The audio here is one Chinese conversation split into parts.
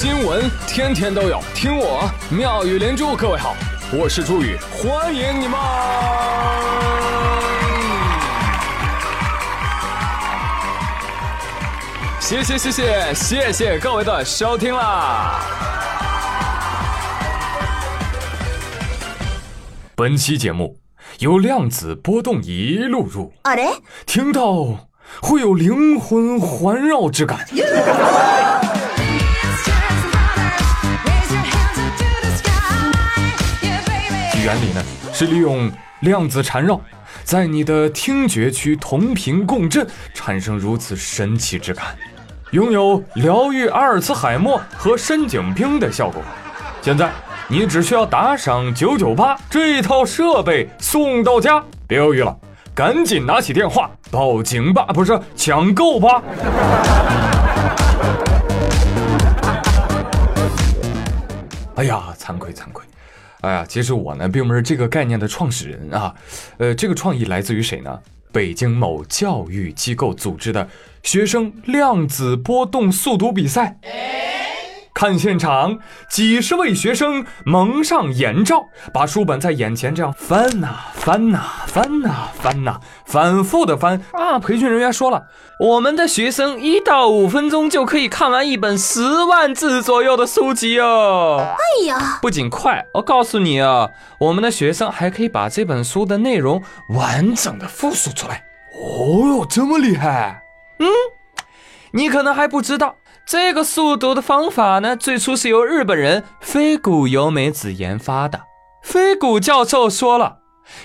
新闻天天都有，听我妙语连珠。各位好，我是朱宇，欢迎你们！谢谢谢谢谢谢各位的收听啦！本期节目由量子波动仪录入，あれ听到会有灵魂环绕之感。原理呢是利用量子缠绕，在你的听觉区同频共振，产生如此神奇之感，拥有疗愈阿尔茨海默和深井冰的效果。现在你只需要打赏九九八，这一套设备送到家。别犹豫了，赶紧拿起电话报警吧，不是抢购吧？哎呀，惭愧惭愧。哎呀，其实我呢并不是这个概念的创始人啊，呃，这个创意来自于谁呢？北京某教育机构组织的学生量子波动速读比赛。看现场，几十位学生蒙上眼罩，把书本在眼前这样翻呐翻呐翻呐翻呐，反复的翻啊！培训人员说了，我们的学生一到五分钟就可以看完一本十万字左右的书籍哦。哎呀，不仅快，我告诉你啊，我们的学生还可以把这本书的内容完整的复述出来。哦哟，这么厉害！嗯，你可能还不知道。这个速读的方法呢，最初是由日本人飞谷由美子研发的。飞谷教授说了，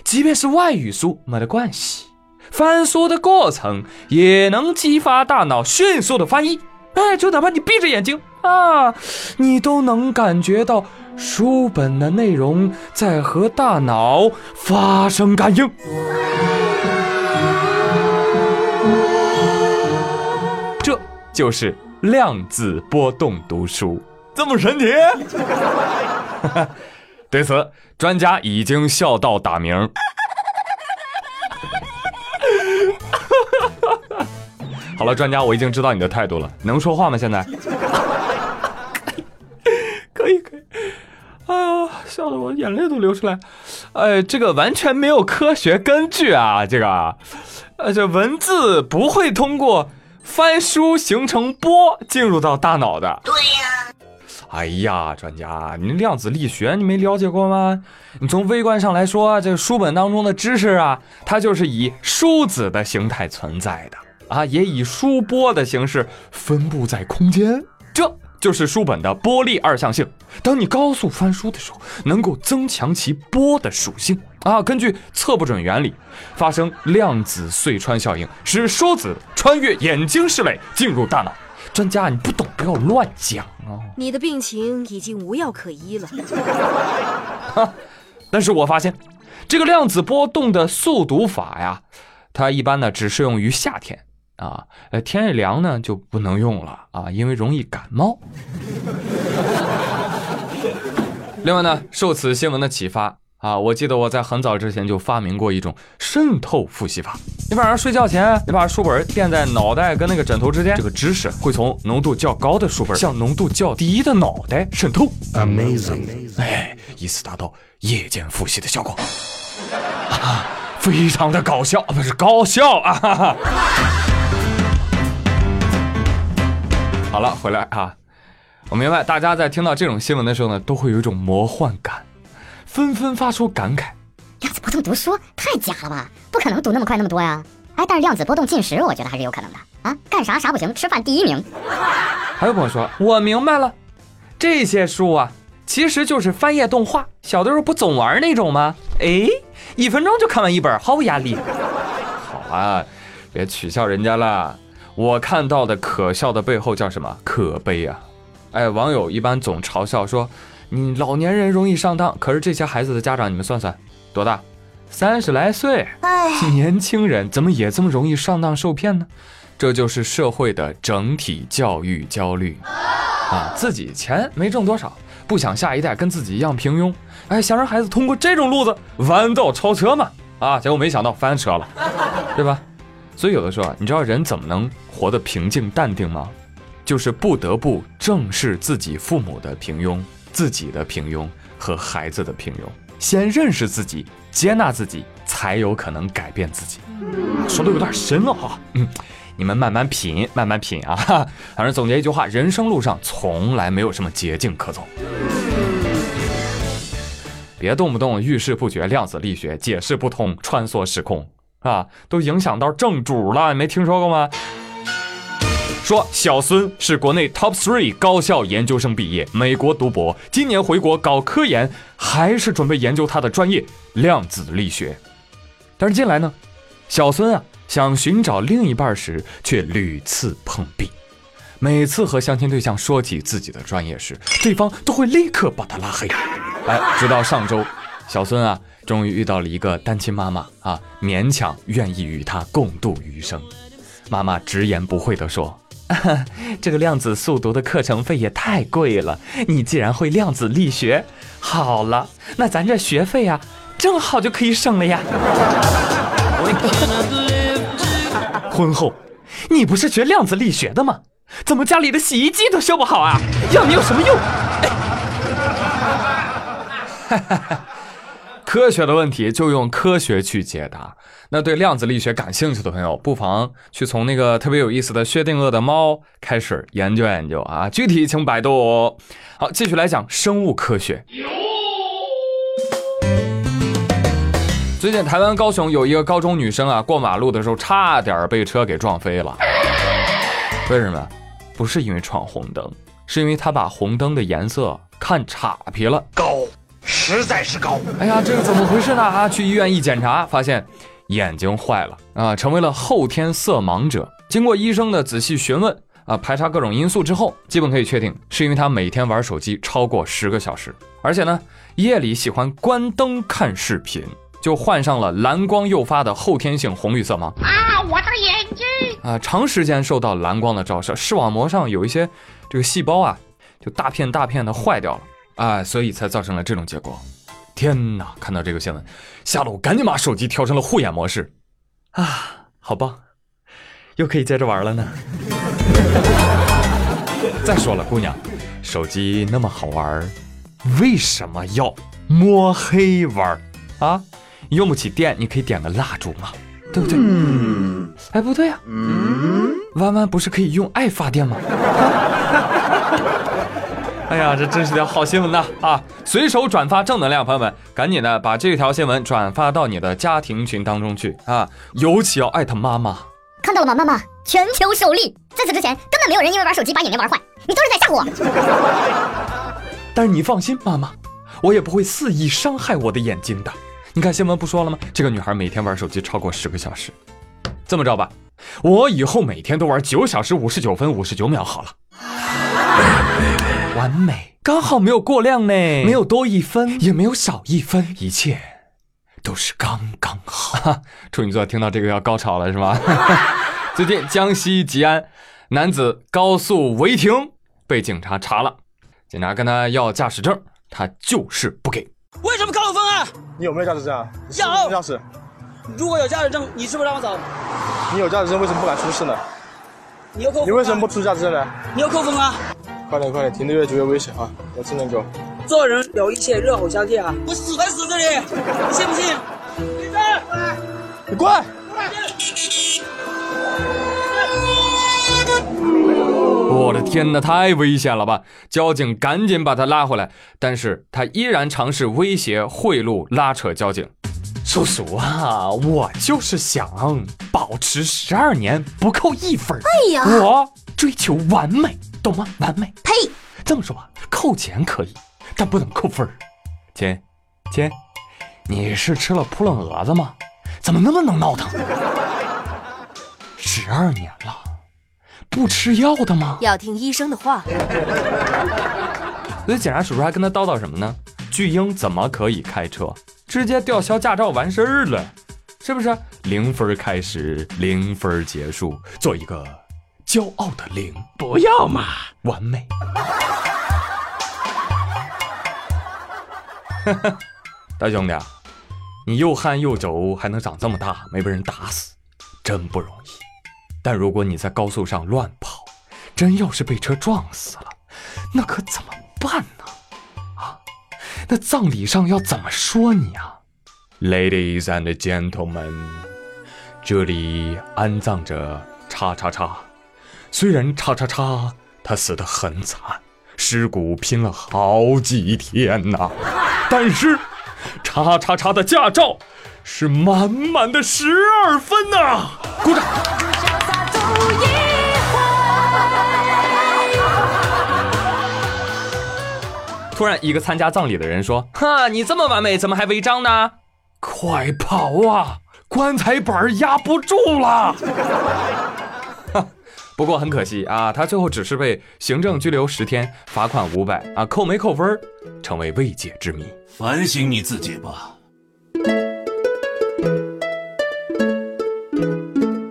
即便是外语书没得关系，翻书的过程也能激发大脑迅速的翻译。哎，就哪怕你闭着眼睛啊，你都能感觉到书本的内容在和大脑发生感应。这就是。量子波动读书这么神奇？对此，专家已经笑到打鸣。好了，专家，我已经知道你的态度了，能说话吗？现在？可以，可以。哎呀，笑得我眼泪都流出来。哎，这个完全没有科学根据啊！这个，呃，这文字不会通过。翻书形成波进入到大脑的，对呀。哎呀，专家，你量子力学你没了解过吗？你从微观上来说，这个书本当中的知识啊，它就是以书子的形态存在的啊，也以书波的形式分布在空间。这。就是书本的波粒二象性。当你高速翻书的时候，能够增强其波的属性啊。根据测不准原理，发生量子隧穿效应，使书子穿越眼睛视蕾进入大脑。专家，你不懂不要乱讲啊！你的病情已经无药可医了。哈，但是我发现这个量子波动的速读法呀，它一般呢只适用于夏天。啊，呃，天一凉呢就不能用了啊，因为容易感冒。另外呢，受此新闻的启发啊，我记得我在很早之前就发明过一种渗透复习法。你晚上睡觉前，你把书本垫在脑袋跟那个枕头之间，这个知识会从浓度较高的书本向浓度较低的脑袋渗透。Amazing，哎，以此达到夜间复习的效果。啊，非常的搞笑，不是高效啊！哈哈。好了，回来啊！我明白，大家在听到这种新闻的时候呢，都会有一种魔幻感，纷纷发出感慨：量子波动读书太假了吧？不可能读那么快那么多呀！哎，但是量子波动进食，我觉得还是有可能的啊！干啥啥不行，吃饭第一名。还有朋友说，我明白了，这些书啊，其实就是翻页动画，小的时候不总玩那种吗？哎，一分钟就看完一本，毫无压力。好啊，别取笑人家了。我看到的可笑的背后叫什么？可悲啊！哎，网友一般总嘲笑说，你老年人容易上当，可是这些孩子的家长，你们算算多大？三十来岁，年轻人怎么也这么容易上当受骗呢？这就是社会的整体教育焦虑啊！自己钱没挣多少，不想下一代跟自己一样平庸，哎，想让孩子通过这种路子弯道超车嘛？啊，结果没想到翻车了，对吧？所以有的时候啊，你知道人怎么能活得平静淡定吗？就是不得不正视自己父母的平庸、自己的平庸和孩子的平庸。先认识自己，接纳自己，才有可能改变自己。说的有点深了哈，嗯，你们慢慢品，慢慢品啊。反正总结一句话：人生路上从来没有什么捷径可走。别动不动遇事不决，量子力学解释不通，穿梭时空啊，都影响到正主了，你没听说过吗？说小孙是国内 top three 高校研究生毕业，美国读博，今年回国搞科研，还是准备研究他的专业量子力学。但是近来呢，小孙啊想寻找另一半时，却屡次碰壁。每次和相亲对象说起自己的专业时，对方都会立刻把他拉黑。哎，直到上周，小孙啊终于遇到了一个单亲妈妈啊，勉强愿意与他共度余生。妈妈直言不讳地说。这个量子速读的课程费也太贵了。你既然会量子力学，好了，那咱这学费啊，正好就可以省了呀。婚后，你不是学量子力学的吗？怎么家里的洗衣机都修不好啊？要你有什么用？科学的问题就用科学去解答。那对量子力学感兴趣的朋友，不妨去从那个特别有意思的薛定谔的猫开始研究研究啊。具体请百度。好，继续来讲生物科学。最近台湾高雄有一个高中女生啊，过马路的时候差点被车给撞飞了。为什么？不是因为闯红灯，是因为她把红灯的颜色看岔劈了。高。实在是高，哎呀，这个怎么回事呢？啊，去医院一检查，发现眼睛坏了啊，成为了后天色盲者。经过医生的仔细询问啊，排查各种因素之后，基本可以确定是因为他每天玩手机超过十个小时，而且呢，夜里喜欢关灯看视频，就患上了蓝光诱发的后天性红绿色盲啊，我的眼睛啊，长时间受到蓝光的照射，视网膜上有一些这个细胞啊，就大片大片的坏掉了。啊，所以才造成了这种结果。天哪！看到这个新闻，吓得我赶紧把手机调成了护眼模式。啊，好棒，又可以接着玩了呢。再说了，姑娘，手机那么好玩，为什么要摸黑玩啊？用不起电，你可以点个蜡烛嘛，对不对？嗯。哎，不对呀。嗯。弯弯不是可以用爱发电吗？哎呀，这真是条好新闻呐！啊，随手转发正能量，朋友们，赶紧的把这条新闻转发到你的家庭群当中去啊！尤其要艾特妈妈，看到了吗？妈妈，全球首例，在此之前根本没有人因为玩手机把眼睛玩坏，你都是在吓我。但是你放心，妈妈，我也不会肆意伤害我的眼睛的。你看新闻不说了吗？这个女孩每天玩手机超过十个小时，这么着吧，我以后每天都玩九小时五十九分五十九秒好了。完美，刚好没有过量呢，没有多一分，也没有少一分，一切都是刚刚好。处女座听到这个要高潮了是吧？最近江西吉安男子高速违停被警察查了，警察跟他要驾驶证，他就是不给。为什么扣分啊？你有没有驾驶证啊？有驾驶。如果有驾驶证，你是不是让我走？你有驾驶证为什么不敢出示呢？你又扣？你为什么不出驾驶证呢？你又扣分啊！快点快点，停的越久越危险啊！要智能狗。做人有一些热火相见啊！我死在死这里，你信不信？闭嘴！你滚！我的天哪，太危险了吧！交警赶紧把他拉回来，但是他依然尝试威胁、贿赂、拉扯交警。叔叔啊，我就是想保持十二年不扣一分。哎呀，我追求完美。懂吗？完美。呸！这么说吧，扣钱可以，但不能扣分儿。亲，亲，你是吃了扑棱蛾子吗？怎么那么能闹腾？十二年了，不吃药的吗？要听医生的话。所以检查叔叔还跟他叨叨什么呢？巨婴怎么可以开车？直接吊销驾照完事儿了，是不是？零分开始，零分结束，做一个。骄傲的零，不要嘛，完美。大兄弟，你又憨又轴，还能长这么大，没被人打死，真不容易。但如果你在高速上乱跑，真要是被车撞死了，那可怎么办呢？啊，那葬礼上要怎么说你啊？Ladies and gentlemen，这里安葬着叉叉叉。虽然叉叉叉他死得很惨，尸骨拼了好几天呐，但是叉叉叉的驾照是满满的十二分呐！鼓掌。突然，一个参加葬礼的人说：“哈，你这么完美，怎么还违章呢？快跑啊！棺材板压不住了。”不过很可惜啊，他最后只是被行政拘留十天，罚款五百啊，扣没扣分，成为未解之谜。反省你自己吧。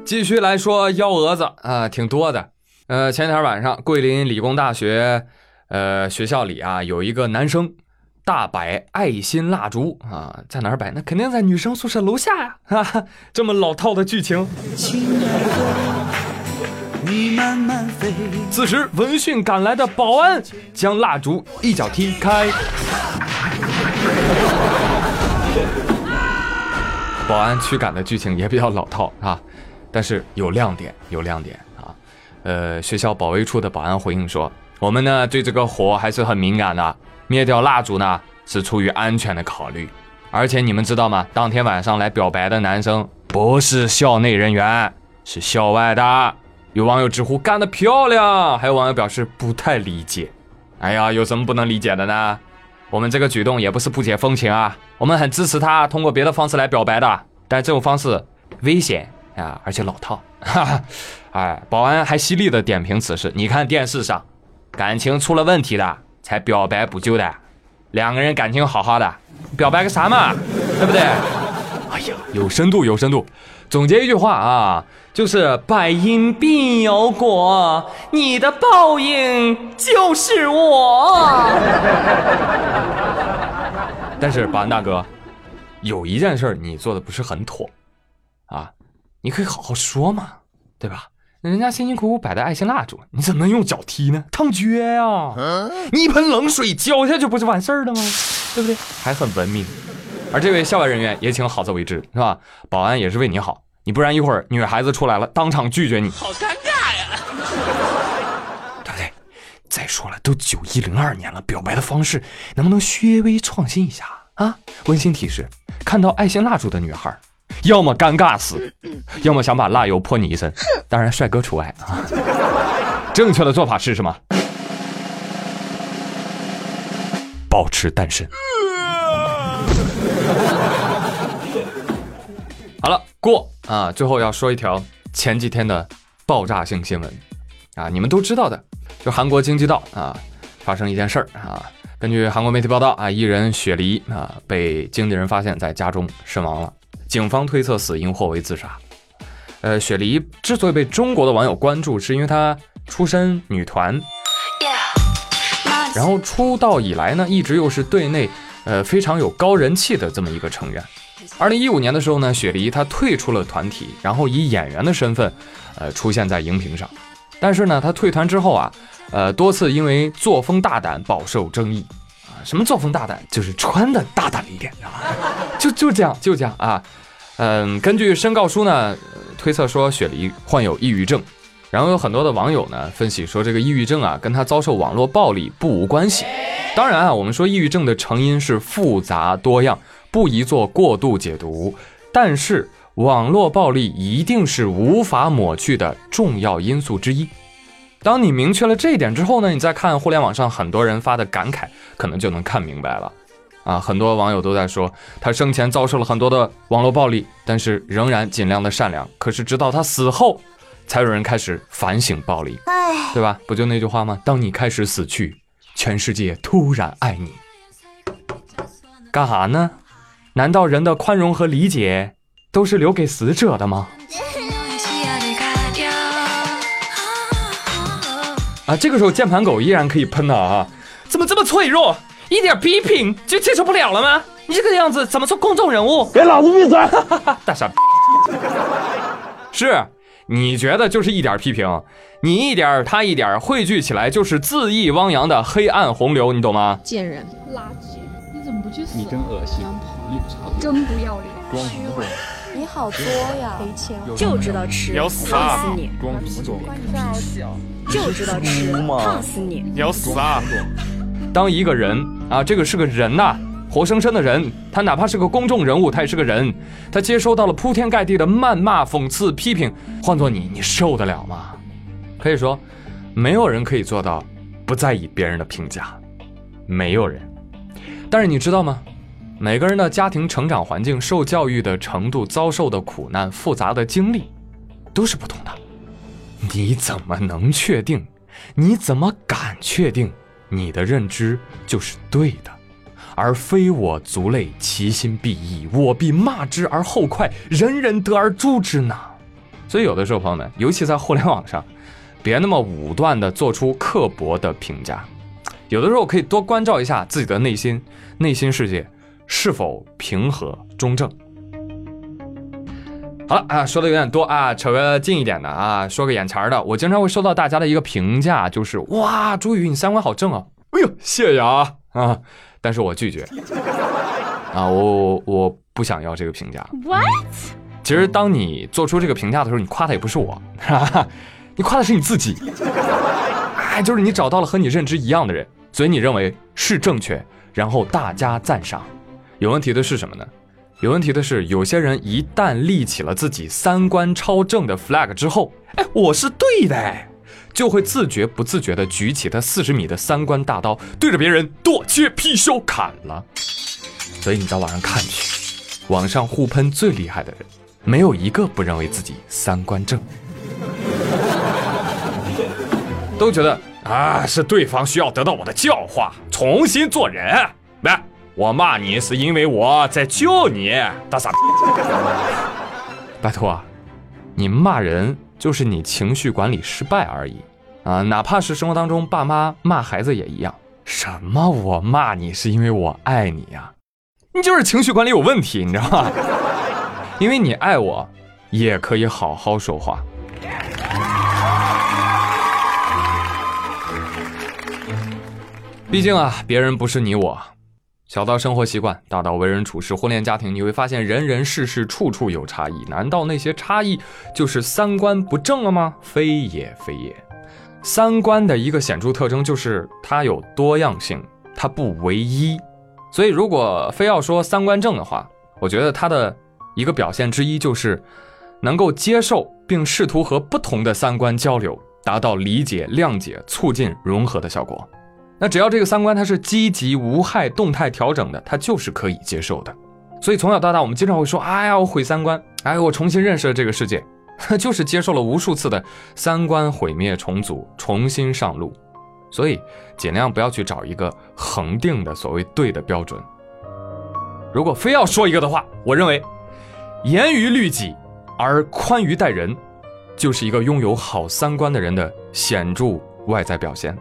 继续来说幺蛾子啊，挺多的。呃，前天晚上，桂林理工大学，呃，学校里啊，有一个男生大摆爱心蜡烛啊，在哪儿摆？那肯定在女生宿舍楼下呀！哈哈，这么老套的剧情。你慢慢飞。此时，闻讯赶来的保安将蜡烛一脚踢开。保安驱赶的剧情也比较老套啊，但是有亮点，有亮点啊。呃，学校保卫处的保安回应说：“我们呢对这个火还是很敏感的，灭掉蜡烛呢是出于安全的考虑。而且你们知道吗？当天晚上来表白的男生不是校内人员，是校外的。”有网友直呼干得漂亮，还有网友表示不太理解。哎呀，有什么不能理解的呢？我们这个举动也不是不解风情啊，我们很支持他通过别的方式来表白的，但这种方式危险啊，而且老套。哈哈，哎，保安还犀利的点评此事。你看电视上，感情出了问题的才表白补救的，两个人感情好好的，表白个啥嘛，对不对？哎呀，有深度，有深度。总结一句话啊。就是百因必有果，你的报应就是我。但是保安大哥，有一件事你做的不是很妥啊，你可以好好说嘛，对吧？人家辛辛苦苦摆的爱心蜡烛，你怎么能用脚踢呢？烫脚呀！你一盆冷水浇下去不就完事儿了吗？对不对？还很文明。而这位校外人员也请好自为之，是吧？保安也是为你好。你不然一会儿女孩子出来了，当场拒绝你，好尴尬呀，对不对？再说了，都九一零二年了，表白的方式能不能稍微创新一下啊？温馨提示：看到爱心蜡烛的女孩，要么尴尬死，要么想把蜡油泼你一身，当然帅哥除外啊。正确的做法是什么？保持单身。好了，过啊！最后要说一条前几天的爆炸性新闻啊，你们都知道的，就韩国经济道啊发生一件事儿啊。根据韩国媒体报道啊，艺人雪梨啊被经纪人发现在家中身亡了，警方推测死因或为自杀。呃，雪梨之所以被中国的网友关注，是因为她出身女团，然后出道以来呢，一直又是队内呃非常有高人气的这么一个成员。二零一五年的时候呢，雪梨她退出了团体，然后以演员的身份，呃，出现在荧屏上。但是呢，她退团之后啊，呃，多次因为作风大胆饱受争议。什么作风大胆？就是穿的大胆一点，知道吗？就就这样，就这样啊。嗯，根据申告书呢，推测说雪梨患有抑郁症。然后有很多的网友呢分析说，这个抑郁症啊，跟她遭受网络暴力不无关系。当然啊，我们说抑郁症的成因是复杂多样。不宜做过度解读，但是网络暴力一定是无法抹去的重要因素之一。当你明确了这一点之后呢，你再看互联网上很多人发的感慨，可能就能看明白了。啊，很多网友都在说，他生前遭受了很多的网络暴力，但是仍然尽量的善良。可是直到他死后，才有人开始反省暴力，对吧？不就那句话吗？当你开始死去，全世界突然爱你，干啥呢？难道人的宽容和理解都是留给死者的吗？啊，这个时候键盘狗依然可以喷他啊！怎么这么脆弱？一点批评就接受不了了吗？你这个样子怎么做公众人物？给老子闭嘴！大傻逼！是你觉得就是一点批评，你一点儿他一点儿，汇聚起来就是恣意汪洋的黑暗洪流，你懂吗？贱人，垃圾！你怎么不去死？你真恶心，真不要脸，装什么？你好作呀！赔钱就知道吃，你要死胖死你！装什么装？关你！就知道吃，胖死你！你要死啊！当一个人啊，这个是个人呐、活生生的人，他哪怕是个公众人物，他也是个人，他接收到了铺天盖地的谩骂、讽刺、批评，换做你，你受得了吗？可以说，没有人可以做到不在意别人的评价，没有人。但是你知道吗？每个人的家庭成长环境、受教育的程度、遭受的苦难、复杂的经历，都是不同的。你怎么能确定？你怎么敢确定你的认知就是对的，而非我族类，其心必异，我必骂之而后快，人人得而诛之呢？所以有的时候，朋友们，尤其在互联网上，别那么武断的做出刻薄的评价。有的时候可以多关照一下自己的内心，内心世界是否平和中正。好了啊，说的有点多啊，扯个近一点的啊，说个眼前儿的。我经常会收到大家的一个评价，就是哇，朱宇你三观好正啊！哎呦，谢谢啊啊！但是我拒绝啊，我我不想要这个评价。What？其实当你做出这个评价的时候，你夸的也不是我，哈哈，你夸的是你自己。哎，就是你找到了和你认知一样的人，所以你认为是正确，然后大家赞赏。有问题的是什么呢？有问题的是，有些人一旦立起了自己三观超正的 flag 之后，哎，我是对的，就会自觉不自觉地举起他四十米的三观大刀，对着别人剁切劈削砍了。所以你到网上看去，网上互喷最厉害的人，没有一个不认为自己三观正，都觉得啊是对方需要得到我的教化，重新做人。来，我骂你是因为我在救你，大傻逼！拜托，你骂人就是你情绪管理失败而已啊！哪怕是生活当中爸妈骂孩子也一样。什么我骂你是因为我爱你呀、你就是情绪管理有问题，你知道吗？因为你爱我，也可以好好说话。毕竟啊，别人不是你我。小到生活习惯，大到为人处事、婚恋家庭，你会发现人人事事处处有差异。难道那些差异就是三观不正了吗？非也非也。三观的一个显著特征就是它有多样性，它不唯一。所以，如果非要说三观正的话，我觉得它的一个表现之一就是能够接受并试图和不同的三观交流，达到理解、谅解、促进融合的效果。那只要这个三观它是积极无害、动态调整的，它就是可以接受的。所以从小到大，我们经常会说：“哎呀，我毁三观，哎，我重新认识了这个世界。”就是接受了无数次的三观毁灭、重组、重新上路。所以尽量不要去找一个恒定的所谓对的标准。如果非要说一个的话，我认为严于律己而宽于待人，就是一个拥有好三观的人的显著外在表现。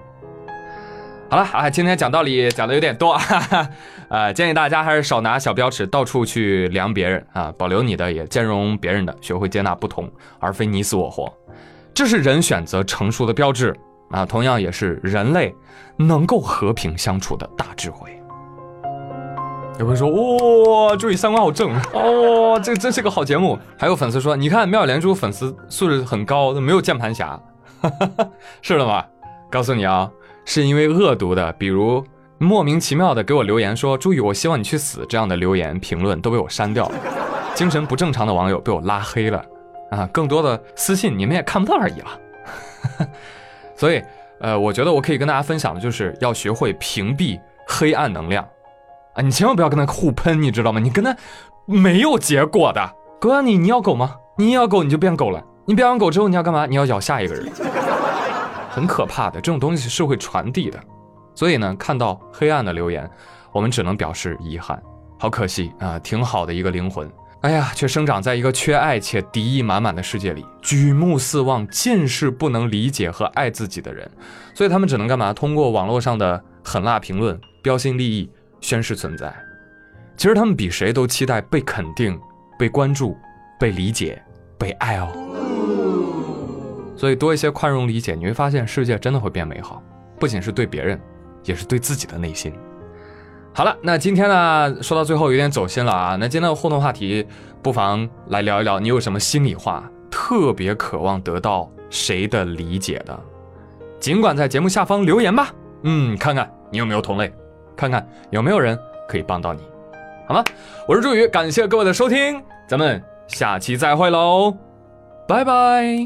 好了啊，今天讲道理讲的有点多，哈哈，呃，建议大家还是少拿小标尺到处去量别人啊，保留你的，也兼容别人的，学会接纳不同，而非你死我活，这是人选择成熟的标志啊，同样也是人类能够和平相处的大智慧。有朋友说，哇、注意三观好正哦，这真是个好节目。还有粉丝说，你看妙莲珠粉丝素质很高，没有键盘侠，是的吗？告诉你啊。是因为恶毒的，比如莫名其妙的给我留言说“朱宇，我希望你去死”这样的留言评论都被我删掉了，精神不正常的网友被我拉黑了啊，更多的私信你们也看不到而已了。所以，呃，我觉得我可以跟大家分享的就是要学会屏蔽黑暗能量啊，你千万不要跟他互喷，你知道吗？你跟他没有结果的。哥，你你要狗吗？你要狗你就变狗了，你变完狗之后你要干嘛？你要咬下一个人。很可怕的，这种东西是会传递的，所以呢，看到黑暗的留言，我们只能表示遗憾，好可惜啊，挺好的一个灵魂，哎呀，却生长在一个缺爱且敌意满满的世界里，举目四望尽是不能理解和爱自己的人，所以他们只能干嘛？通过网络上的狠辣评论、标新立异宣示存在。其实他们比谁都期待被肯定、被关注、被理解、被爱哦。所以多一些宽容理解，你会发现世界真的会变美好，不仅是对别人，也是对自己的内心。好了，那今天呢，说到最后有点走心了啊。那今天的互动话题，不妨来聊一聊，你有什么心里话特别渴望得到谁的理解的？尽管在节目下方留言吧。嗯，看看你有没有同类，看看有没有人可以帮到你，好吗？我是朱宇，感谢各位的收听，咱们下期再会喽，拜拜。